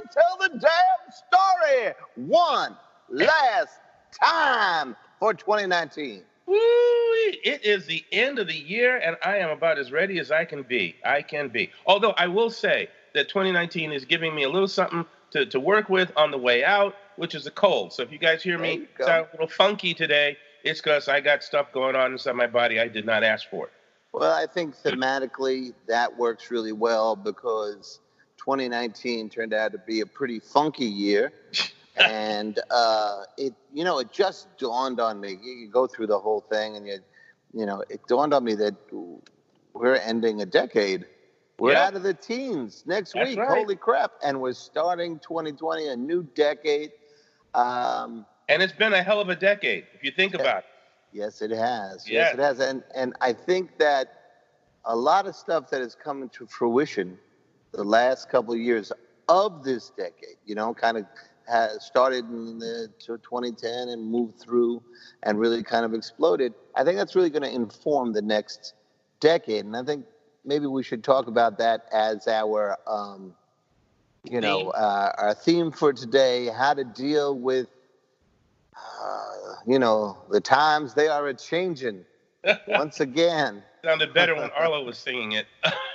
to tell the damn story one last time for 2019. Woo, it is the end of the year, and I am about as ready as I can be. I can be. Although I will say that 2019 is giving me a little something to, to work with on the way out, which is a cold. So if you guys hear me sound a little funky today, it's because I got stuff going on inside my body I did not ask for. Well, I think thematically that works really well because 2019 turned out to be a pretty funky year. and uh, it, you know, it just dawned on me. You, you go through the whole thing, and you, you know, it dawned on me that we're ending a decade. We're Yeah. out of the teens next That's week. right. Holy crap! And we're starting 2020, a new decade. Um, And it's been a hell of a decade, if you think about it. Yes, it has. Yes, Yeah. it has. And and I think that a lot of stuff that has come into fruition the last couple of years of this decade, you know, kind of has started in the to 2010 and moved through and really kind of exploded. I think that's really going to inform the next decade. And I think maybe we should talk about that as our um, you know, Theme. uh, our theme for today, how to deal with uh, you know, the times they are a changing once again. Sounded better when Arlo was singing it.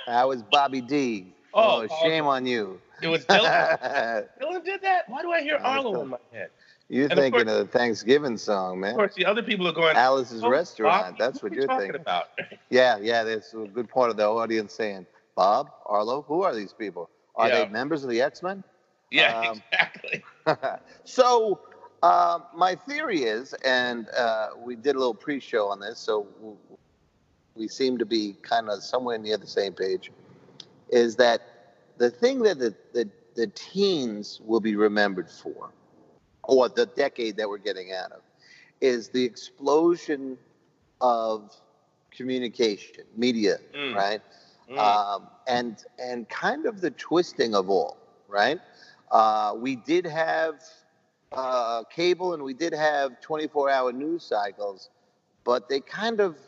That was Bobby D. Oh, shame on you. It was Dylan. Dylan did that? Why do I hear Arlo in my head? you're of thinking course- of the Thanksgiving song, man. Of course, the other people are going, Alice's "Oh, Restaurant. Bob, That's what you're thinking. about. Yeah, yeah. There's a good part of the audience saying, Bob, Arlo, who are these people? Are Yeah. they members of the X Men? Yeah, Um, exactly. so uh, my theory is, and uh, we did a little pre-show on this, so we seem to be kind of somewhere near the same page. Is that the thing that the, the the teens will be remembered for, or the decade that we're getting out of, is the explosion of communication, media, Mm. right? Mm. um, and and kind of the twisting of all, right? Uh, we did have uh, cable and we did have 24-hour news cycles, but they kind of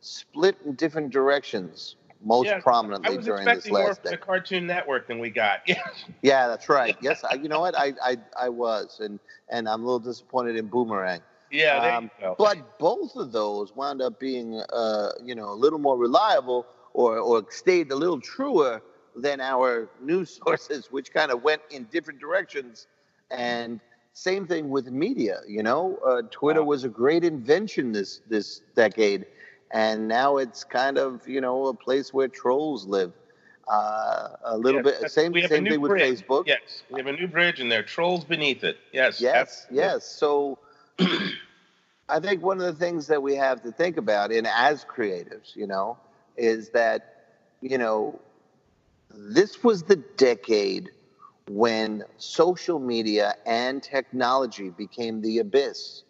split in different directions, most Yeah, I prominently was during this expecting more last from the. Cartoon Network than we got. Yeah. Yeah, that's right. Yes, I, you know what? I, I I was, and and I'm a little disappointed in Boomerang. Yeah, Um. But both of those wound up being, uh, you know, a little more reliable or, or stayed a little truer than our news sources, which kind of went in different directions. And same thing with media, you know, uh, Twitter Wow. was a great invention this this decade, and now it's kind of, you know, a place where trolls live. Uh, a little Yes, bit same we have a same thing with. Facebook. Yes, we have a new bridge and there are trolls beneath it. Yes. Yes, absolutely. yes. So I think one of the things that we have to think about, and as creatives, you know, is that, you know, this was the decade when social media and technology became the abyss.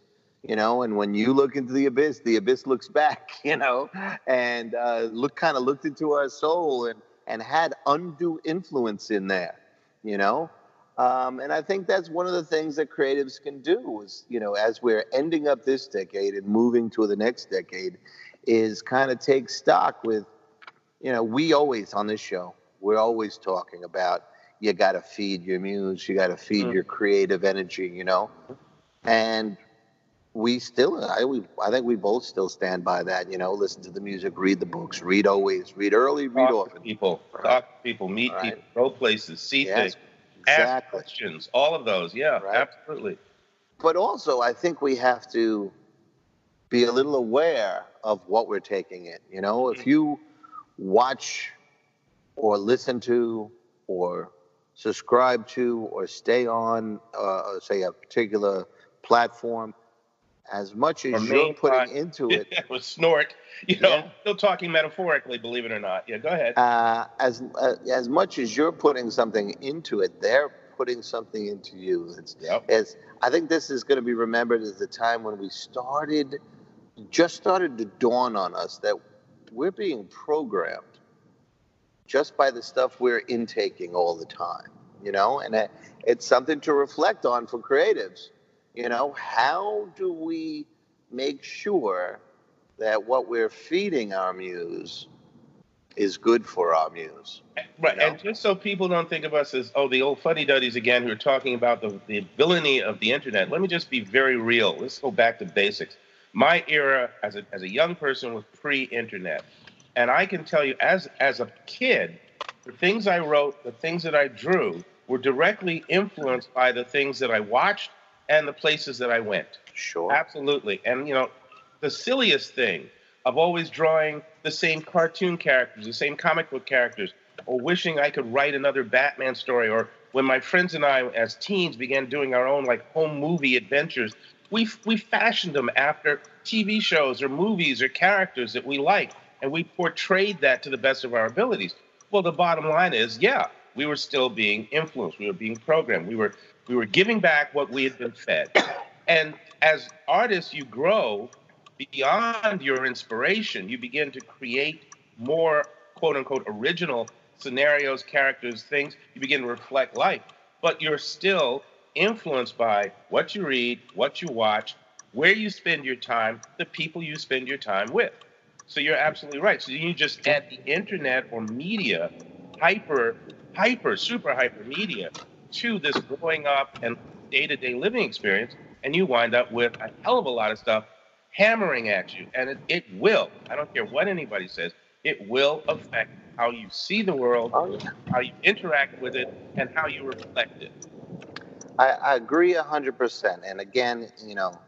You know, and when you look into the abyss, the abyss looks back. You know, and uh, look kind of looked into our soul and and had undue influence in there. You know, um, and I think that's one of the things that creatives can do is, you know, as we're ending up this decade and moving to the next decade, is kind of take stock with, you know, we always on this show, we're always talking about you got to feed your muse, you got to feed Mm. your creative energy, you know, and we still, I, we, I think we both still stand by that, you know, listen to the music, read the books, read always, read early, read Talk to often. people, Right. talk to people, meet Right. people, go places, see Yes, things, ask questions, all of those. Yeah, Right. absolutely. but also I think we have to be a little aware of what we're taking in. You know, if you watch or listen to or subscribe to or stay on, uh, say, a particular platform, as much as you're putting pod- into it, with snort, you know, Yeah. still talking metaphorically, believe it or not. Yeah, go ahead. uh, as uh, as much as you're putting something into it, they're putting something into you. It's, Yep. as I think this is going to be remembered as the time when we started, just started to dawn on us that we're being programmed just by the stuff we're intaking all the time, you know, and it, it's something to reflect on for creatives. You know, how do we make sure that what we're feeding our muse is good for our muse. Right, you know? and just so people don't think of us as oh the old fuddy duddies again who are talking about the, the villainy of the internet. Let me just be very real. Let's go back to basics. My era as a as a young person was pre-internet, and I can tell you as as a kid, the things I wrote, the things that I drew, were directly influenced by the things that I watched and the places that I went. Sure. Absolutely. And you know, the silliest thing of always drawing the same cartoon characters, the same comic book characters, or wishing I could write another Batman story, or when my friends and I, as teens, began doing our own like home movie adventures, we we fashioned them after TV shows or movies or characters that we liked, and we portrayed that to the best of our abilities. Well, the bottom line is, yeah, we were still being influenced, we were being programmed, we were we were giving back what we had been fed, and as artists, you grow beyond your inspiration. You begin to create more quote unquote original scenarios, characters, things. You begin to reflect life, but you're still influenced by what you read, what you watch, where you spend your time, the people you spend your time with. So you're absolutely right. So you just add the internet or media, hyper, hyper, super hyper media to this growing up and day to day living experience and you wind up with a hell of a lot of stuff hammering at you. And it, it will, I don't care what anybody says, it will affect how you see the world, oh, how you interact with it, and how you reflect it. I, I agree 100%. And again, you know,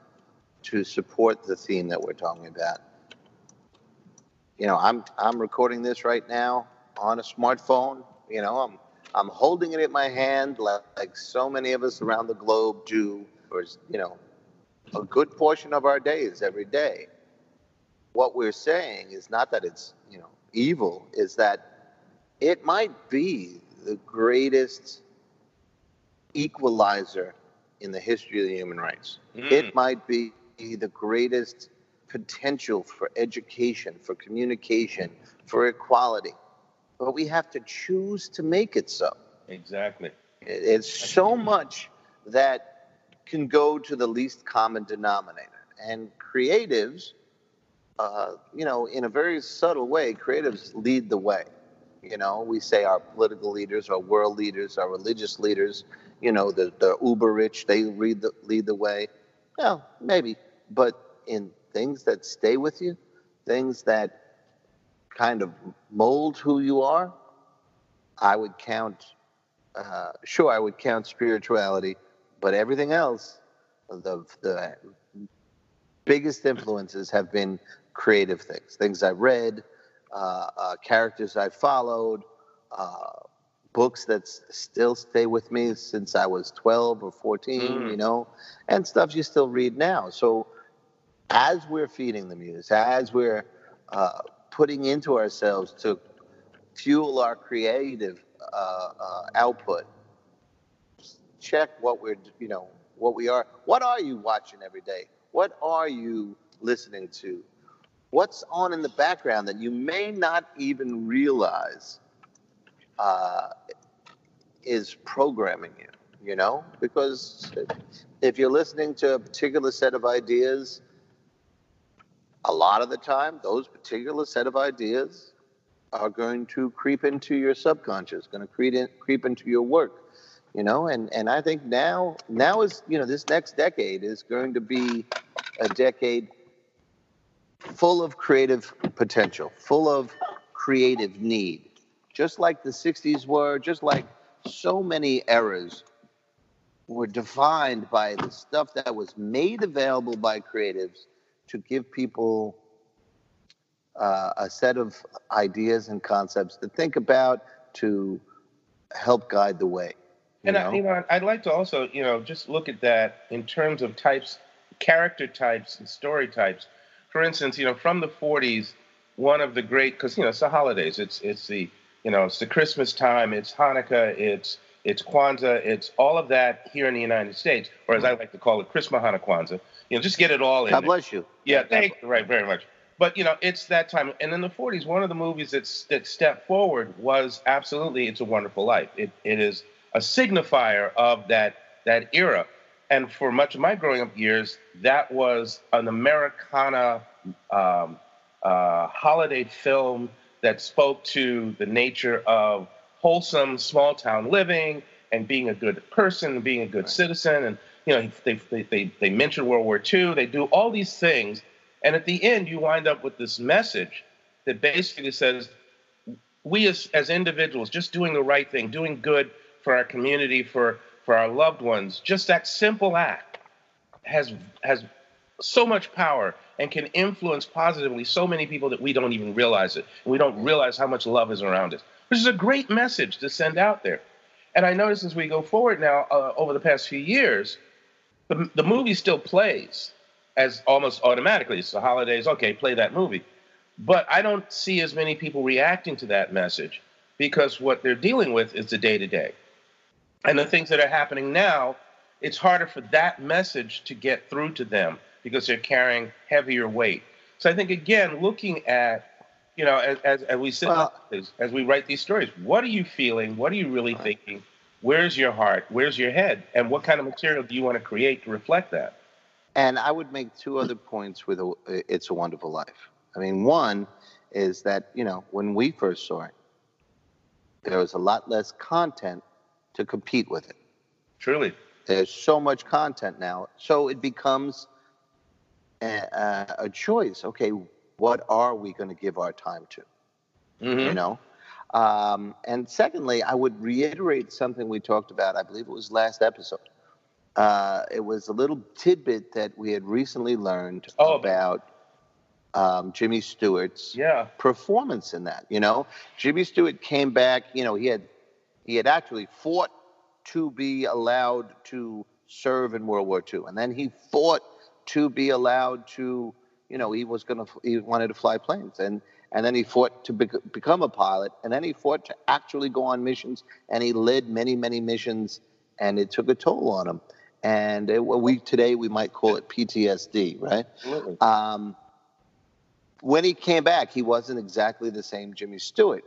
to support the theme that we're talking about, you know, I'm, I'm recording this right now on a smartphone. You know, I'm, I'm holding it in my hand like, like so many of us around the globe do for you know a good portion of our days every day. What we're saying is not that it's you know evil, is that it might be the greatest equalizer in the history of the human rights. Mm. It might be the greatest potential for education, for communication, for equality. But we have to choose to make it so. Exactly. It's so much that can go to the least common denominator. And creatives, uh, you know, in a very subtle way, creatives lead the way. You know, we say our political leaders, our world leaders, our religious leaders, you know, the, the uber rich, they lead the, lead the way. Well, maybe. But in things that stay with you, things that kind of mold who you are, I would count, uh, sure, I would count spirituality but everything else, the the biggest influences have been creative things, things I read, uh, uh, characters I followed, uh, books that still stay with me since I was 12 or 14, mm. you know, and stuff you still read now. So as we're feeding the muse, as we're uh, putting into ourselves to fuel our creative uh, uh, output, check what we're, you know, what we are. What are you watching every day? What are you listening to? What's on in the background that you may not even realize uh, is programming you? You know, because if you're listening to a particular set of ideas, a lot of the time, those particular set of ideas are going to creep into your subconscious, going to creep, in, creep into your work you know? And and i think now now is you know this next decade is going to be a decade full of creative potential full of creative need. Just like the 60s were just like so many eras were defined by the stuff that was made available by creatives to give people uh, a set of ideas and concepts to think about to help guide the way and I, you know, I'd like to also, you know, just look at that in terms of types, character types, and story types. For instance, you know, from the '40s, one of the great, because you know, it's the holidays. It's it's the you know, it's the Christmas time. It's Hanukkah. It's it's Kwanzaa. It's all of that here in the United States, or as I like to call it, Christmas Hanukkah Kwanzaa. You know, just get it all in. God bless you. Yeah, thank you. Right, very much. But you know, it's that time. And in the '40s, one of the movies that's that stepped forward was absolutely "It's a Wonderful Life." It it is a signifier of that that era. And for much of my growing up years, that was an Americana um, uh, holiday film that spoke to the nature of wholesome small town living and being a good person and being a good right. citizen. And, you know, they, they, they, they mention World War II, they do all these things. And at the end, you wind up with this message that basically says, we as, as individuals, just doing the right thing, doing good for our community, for, for our loved ones, just that simple act has, has so much power and can influence positively so many people that we don't even realize it. We don't realize how much love is around us, which is a great message to send out there. And I notice as we go forward now, uh, over the past few years, the, the movie still plays as almost automatically. It's the holidays, okay, play that movie. But I don't see as many people reacting to that message because what they're dealing with is the day to day. And the things that are happening now, it's harder for that message to get through to them because they're carrying heavier weight. So I think again, looking at you know, as, as, as we sit well, as, as we write these stories, what are you feeling? What are you really thinking? Where's your heart? Where's your head? And what kind of material do you want to create to reflect that? And I would make two other points with a, It's a Wonderful Life. I mean, one is that, you know, when we first saw it, there was a lot less content to compete with it. Truly. There's so much content now. So it becomes a, a choice. Okay, what are we going to give our time to? Mm-hmm. You know? Um, and secondly, I would reiterate something we talked about, I believe it was last episode. Uh, it was a little tidbit that we had recently learned oh, about um, Jimmy Stewart's yeah. performance in that. You know, Jimmy Stewart came back. You know, he had he had actually fought to be allowed to serve in World War II, and then he fought to be allowed to, you know, he was going to, he wanted to fly planes. And, and then he fought to become a pilot. And then he fought to actually go on missions. And he led many, many missions. And it took a toll on him. And it, we today we might call it PTSD, right? Absolutely. Um, when he came back, he wasn't exactly the same Jimmy Stewart.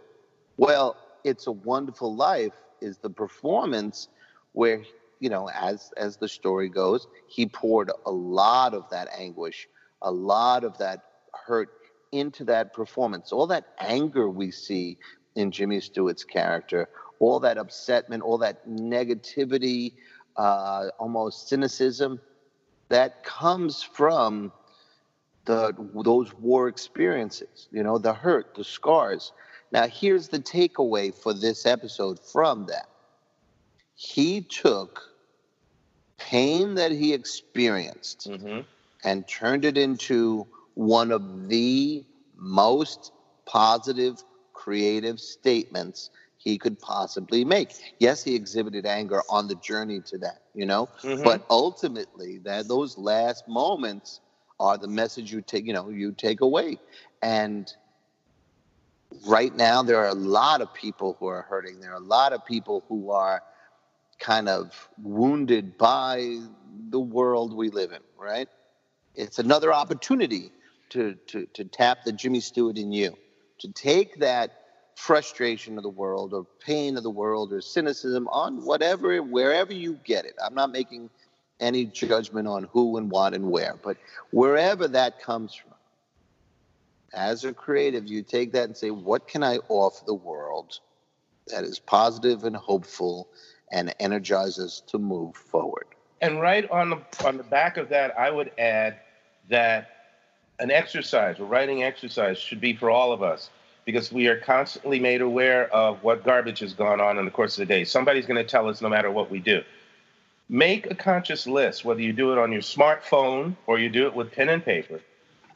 Well, It's a Wonderful Life is the performance where you know, as as the story goes, he poured a lot of that anguish, a lot of that hurt into that performance. All that anger we see in Jimmy Stewart's character, all that upsetment, all that negativity, uh, almost cynicism, that comes from the those war experiences. You know, the hurt, the scars. Now, here's the takeaway for this episode from that. He took pain that he experienced mm-hmm. And turned it into one of the most positive, creative statements he could possibly make. Yes, he exhibited anger on the journey to that, you know, mm-hmm. but ultimately, that those last moments are the message you take, you know, you take away. And right now, there are a lot of people who are hurting. There are a lot of people who are kind of wounded by the world we live in, right? It's another opportunity to, to, to tap the Jimmy Stewart in you, to take that frustration of the world or pain of the world or cynicism on whatever, wherever you get it. I'm not making any judgment on who and what and where, but wherever that comes from, as a creative, you take that and say, what can I offer the world that is positive and hopeful and energizes to move forward. And right on the on the back of that, I would add that an exercise, a writing exercise, should be for all of us because we are constantly made aware of what garbage has gone on in the course of the day. Somebody's going to tell us no matter what we do. Make a conscious list, whether you do it on your smartphone or you do it with pen and paper,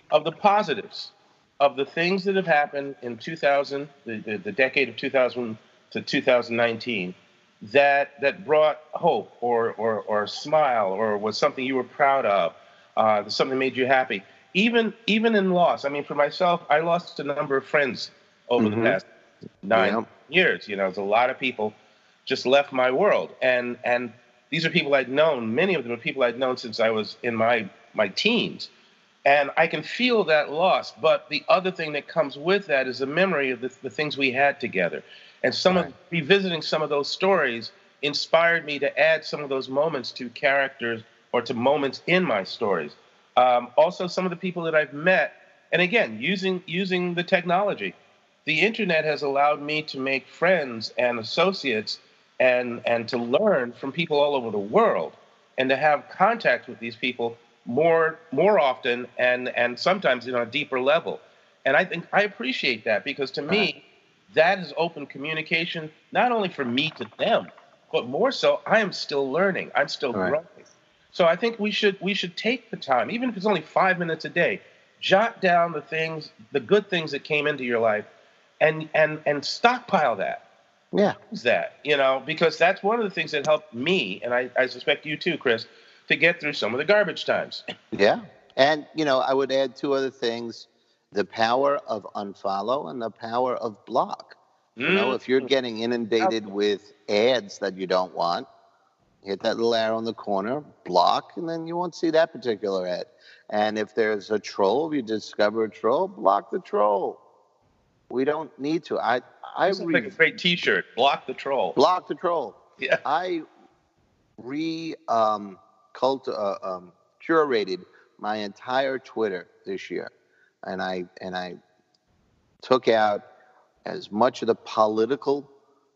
of the positives, of the things that have happened in 2000, the, the, the decade of 2000 to 2019 that that brought hope or or, or a smile or was something you were proud of, uh, something made you happy. Even even in loss, I mean, for myself, I lost a number of friends over mm-hmm. the past nine yeah. years. You know, there's a lot of people just left my world, and and these are people I'd known. Many of them are people I'd known since I was in my my teens. And I can feel that loss. But the other thing that comes with that is the memory of the, the things we had together. And some right. of revisiting some of those stories inspired me to add some of those moments to characters or to moments in my stories. Um, also, some of the people that I've met, and again, using using the technology. the internet has allowed me to make friends and associates and and to learn from people all over the world and to have contact with these people more more often and and sometimes know, a deeper level. And I think I appreciate that because to me, that is open communication, not only for me to them, but more so, I am still learning. I'm still right. growing. So I think we should we should take the time, even if it's only five minutes a day, jot down the things, the good things that came into your life, and and and stockpile that. Yeah. Use that, you know, because that's one of the things that helped me, and I, I suspect you too, Chris, to get through some of the garbage times. Yeah. And, you know, I would add two other things the power of unfollow and the power of block. Mm. You know, if you're mm. getting inundated with ads that you don't want, hit that little arrow in the corner, block, and then you won't see that particular ad. And if there's a troll, you discover a troll, block the troll. We don't need to. I I re- like a great T-shirt. Block the troll. Block the troll. Yeah. I re um, cult uh, um, curated my entire Twitter this year, and I and I took out as much of the political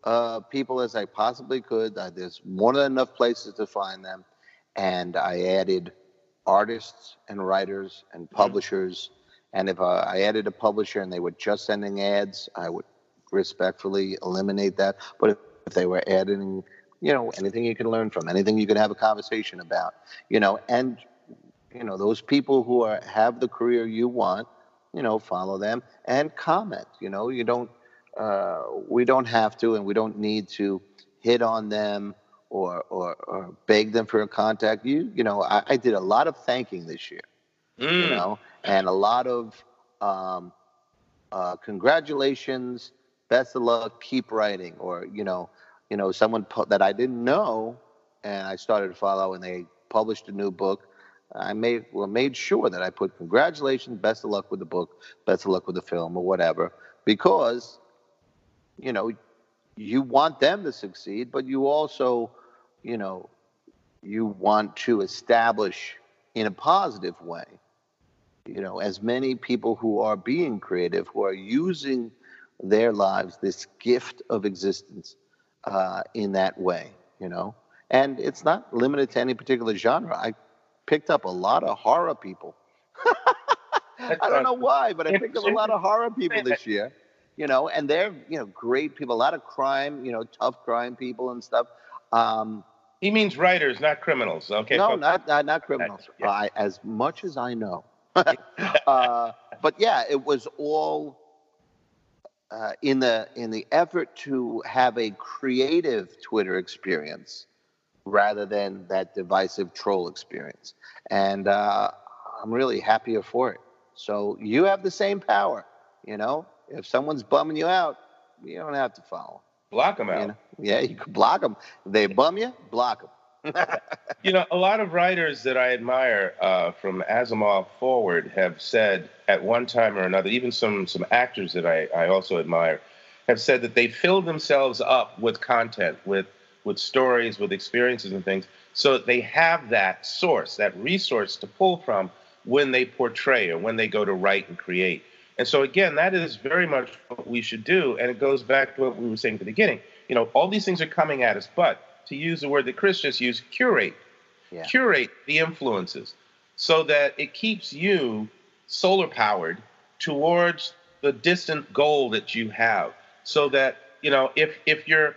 uh, people as I possibly could. Uh, there's more than enough places to find them, and I added artists and writers and mm-hmm. publishers. And if uh, I added a publisher and they were just sending ads, I would respectfully eliminate that. But if, if they were adding, you know, anything you can learn from, anything you can have a conversation about, you know, and you know those people who are have the career you want, you know, follow them and comment. You know, you don't. Uh, we don't have to, and we don't need to hit on them or or, or beg them for a contact. You you know, I, I did a lot of thanking this year. Mm. You know, and a lot of um, uh, congratulations best of luck, keep writing, or you know, you know, someone pu- that I didn't know, and I started to follow, and they published a new book. I made well made sure that I put congratulations, best of luck with the book, best of luck with the film, or whatever, because you know you want them to succeed, but you also, you know, you want to establish in a positive way, you know, as many people who are being creative, who are using their lives this gift of existence uh, in that way, you know. And it's not limited to any particular genre. I picked up a lot of horror people. I don't know why, but I picked up a lot of horror people this year, you know, and they're, you know, great people, a lot of crime, you know, tough crime people and stuff. Um, he means writers, not criminals. Okay. No, not, not, not criminals. Yeah. Uh, as much as I know. uh, but yeah, it was all uh, in the in the effort to have a creative Twitter experience rather than that divisive troll experience, and uh, I'm really happier for it. So you have the same power, you know. If someone's bumming you out, you don't have to follow. Block them out. You know? Yeah, you can block them. If they bum you, block them. you know, a lot of writers that I admire uh, from Asimov forward have said at one time or another, even some some actors that I, I also admire, have said that they fill themselves up with content, with with stories, with experiences and things, so that they have that source, that resource to pull from when they portray or when they go to write and create. And so again, that is very much what we should do. And it goes back to what we were saying at the beginning. You know, all these things are coming at us, but to use the word that Chris just used, curate. Yeah. Curate the influences so that it keeps you solar powered towards the distant goal that you have. So that, you know, if if you're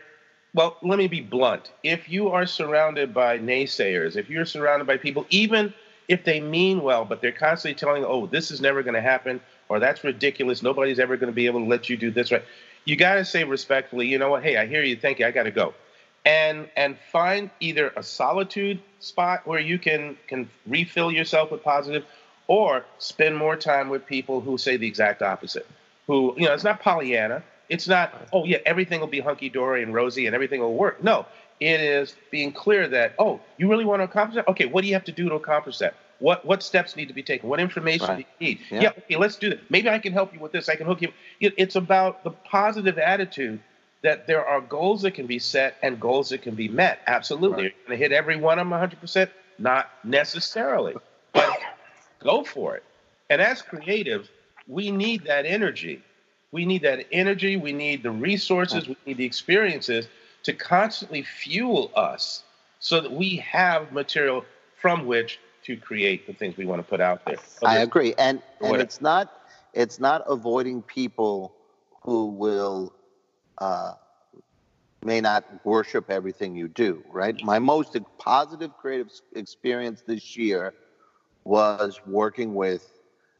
well, let me be blunt. If you are surrounded by naysayers, if you're surrounded by people, even if they mean well, but they're constantly telling, oh, this is never going to happen, or that's ridiculous, nobody's ever going to be able to let you do this right. You got to say respectfully, you know what? Hey, I hear you. Thank you. I got to go and and find either a solitude spot where you can can refill yourself with positive or spend more time with people who say the exact opposite who you know it's not pollyanna it's not oh yeah everything will be hunky-dory and rosy and everything will work no it is being clear that oh you really want to accomplish that okay what do you have to do to accomplish that what what steps need to be taken what information right. do you need yeah. yeah okay let's do that maybe i can help you with this i can hook you it's about the positive attitude that there are goals that can be set and goals that can be met. Absolutely. Right. You're going to hit every one of them 100%? Not necessarily. But go for it. And as creatives, we need that energy We need that energy. We need the resources. We need the experiences to constantly fuel us so that we have material from which to create the things we want to put out there. I agree. And, and it's not it's not avoiding people who will uh, may not worship everything you do, right? My most positive creative experience this year was working with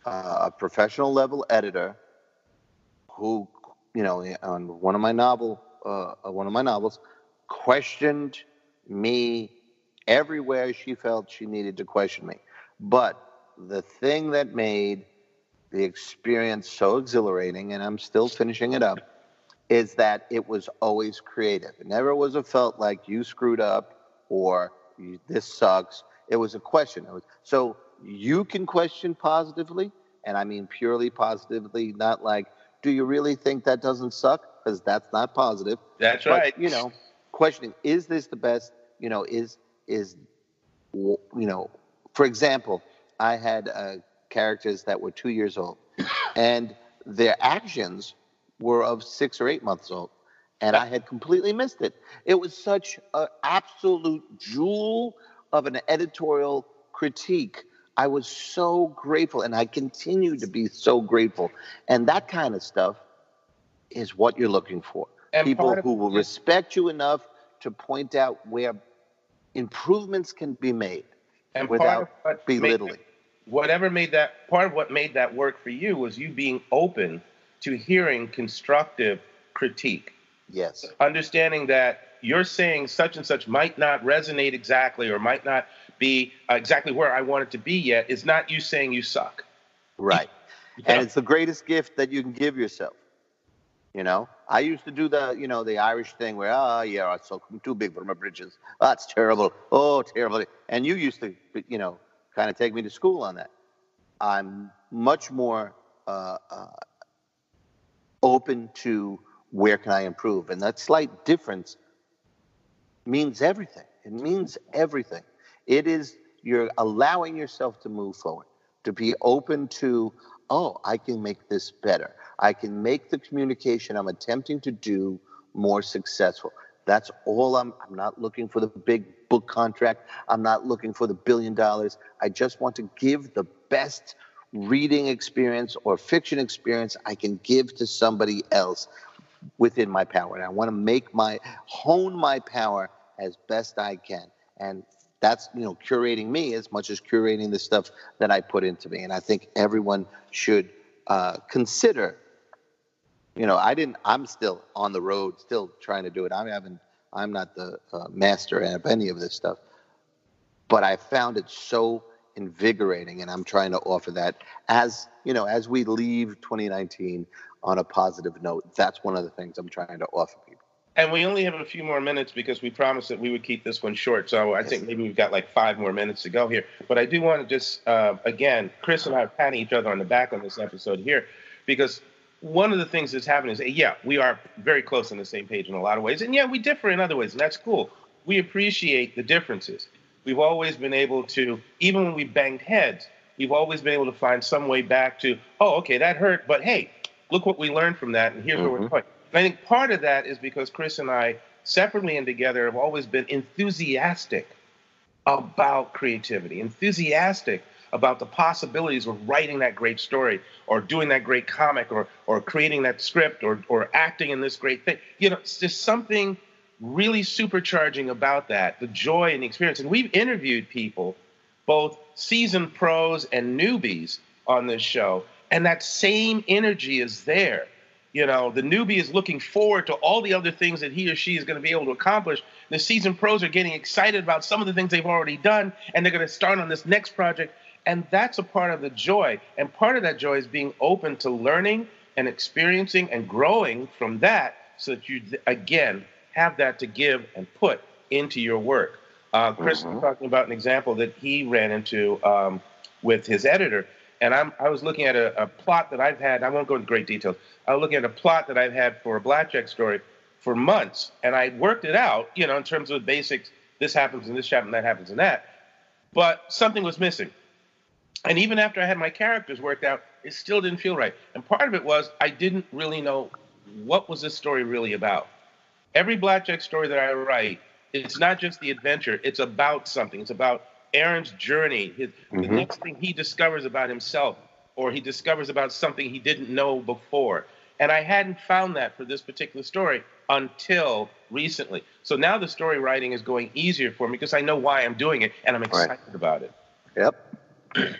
uh, a professional level editor who, you know, on one of my novel, uh, one of my novels, questioned me everywhere she felt she needed to question me. But the thing that made the experience so exhilarating, and I'm still finishing it up, is that it was always creative. It never was a felt like you screwed up or this sucks. It was a question. Was, so you can question positively, and I mean purely positively, not like, do you really think that doesn't suck? Because that's not positive. That's but, right. You know, questioning, is this the best? You know, is, is, you know, for example, I had uh, characters that were two years old, and their actions were of six or eight months old, and I had completely missed it. It was such an absolute jewel of an editorial critique. I was so grateful, and I continue to be so grateful. And that kind of stuff is what you're looking for. And People who will respect you enough to point out where improvements can be made and without belittling. Made, whatever made that part of what made that work for you was you being open to hearing constructive critique. Yes. Understanding that you're saying such and such might not resonate exactly or might not be exactly where I want it to be yet is not you saying you suck. Right. And it's the greatest gift that you can give yourself. You know, I used to do the, you know, the Irish thing where, oh, yeah, it's so too big for my britches. Oh, that's terrible. Oh, terrible. And you used to, you know, kind of take me to school on that. I'm much more uh, uh, open to where can I improve, and that slight difference means everything. It means everything. It is you're allowing yourself to move forward, to be open to, oh, I can make this better. I can make the communication I'm attempting to do more successful. That's all I'm I'm not looking for the big book contract. I'm not looking for the billion dollars. I just want to give the best reading experience or fiction experience I can give to somebody else within my power. And I want to make my hone my power as best I can. And that's you know curating me as much as curating the stuff that I put into me. And I think everyone should uh, consider. You know, I didn't. I'm still on the road, still trying to do it. I haven't. I'm not the uh, master of any of this stuff, but I found it so invigorating and i'm trying to offer that as you know as we leave 2019 on a positive note that's one of the things i'm trying to offer people. And we only have a few more minutes because we promised that we would keep this one short. So i think maybe we've got like five more minutes to go here. But i do want to just uh, again chris and i are patting each other on the back on this episode here because one of the things that's happening is yeah we are very close on the same page in a lot of ways. And yeah we differ in other ways and that's cool. We appreciate the differences. We've always been able to, even when we banged heads, we've always been able to find some way back to, oh, okay, that hurt, but hey, look what we learned from that, and here's mm-hmm. where we're mm-hmm. going. And I think part of that is because Chris and I, separately and together, have always been enthusiastic about creativity, enthusiastic about the possibilities of writing that great story or doing that great comic or or creating that script or or acting in this great thing. You know, it's just something really supercharging about that, the joy and the experience. And we've interviewed people, both seasoned pros and newbies on this show, and that same energy is there. You know, the newbie is looking forward to all the other things that he or she is going to be able to accomplish. The seasoned pros are getting excited about some of the things they've already done, and they're going to start on this next project. And that's a part of the joy. And part of that joy is being open to learning and experiencing and growing from that so that you, again, have that to give and put into your work. Uh, Chris mm-hmm. was talking about an example that he ran into um, with his editor, and I'm, I was looking at a, a, plot that I've had. I won't go into great details. I was looking at a plot that I've had for a blackjack story for months, and I worked it out, you know, in terms of the basics. This happens and this happens, that happens and that. But something was missing. And even after I had my characters worked out, it still didn't feel right. And part of it was I didn't really know what was this story really about. Every blackjack story that I write, it's not just the adventure, it's about something. It's about Aaron's journey, his, mm-hmm. the next thing he discovers about himself, or he discovers about something he didn't know before. And I hadn't found that for this particular story until recently. So now the story writing is going easier for me because I know why I'm doing it and I'm excited right. about it. Yep.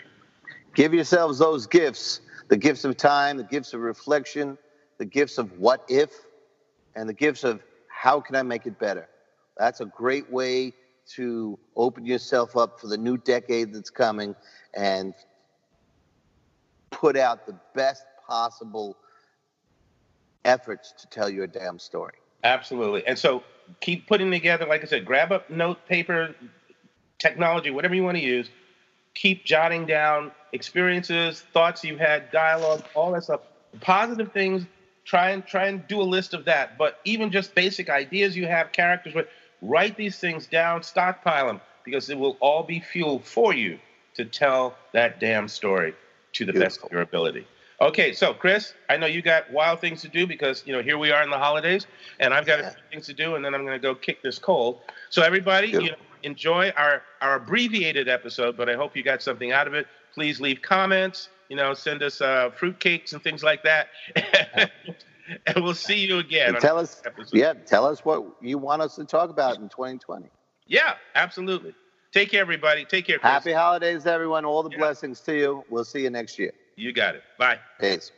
Give yourselves those gifts the gifts of time, the gifts of reflection, the gifts of what if, and the gifts of how can I make it better. That's a great way to open yourself up for the new decade that's coming and put out the best possible efforts to tell your damn story. Absolutely. And so keep putting together, like I said, grab up note, paper, technology, whatever you want to use. Keep jotting down experiences, thoughts you had, dialogue, all that stuff. Positive things. Try and try and do a list of that. But even just basic ideas you have, characters, write these things down, stockpile them, because it will all be fuel for you to tell that damn story to the Beautiful. best of your ability. Okay, so Chris, I know you got wild things to do because you know here we are in the holidays, and I've got yeah. a few things to do, and then I'm going to go kick this cold. So everybody, you know, enjoy our our abbreviated episode, but I hope you got something out of it. Please leave comments. You know, send us uh, fruitcakes and things like that. and we'll see you again. tell us, episode. yeah, tell us what you want us to talk about in 2020. Yeah, absolutely. Take care, everybody. Take care. Chris. Happy holidays, everyone. All the yeah. blessings to you. We'll see you next year. You got it. Bye. Peace.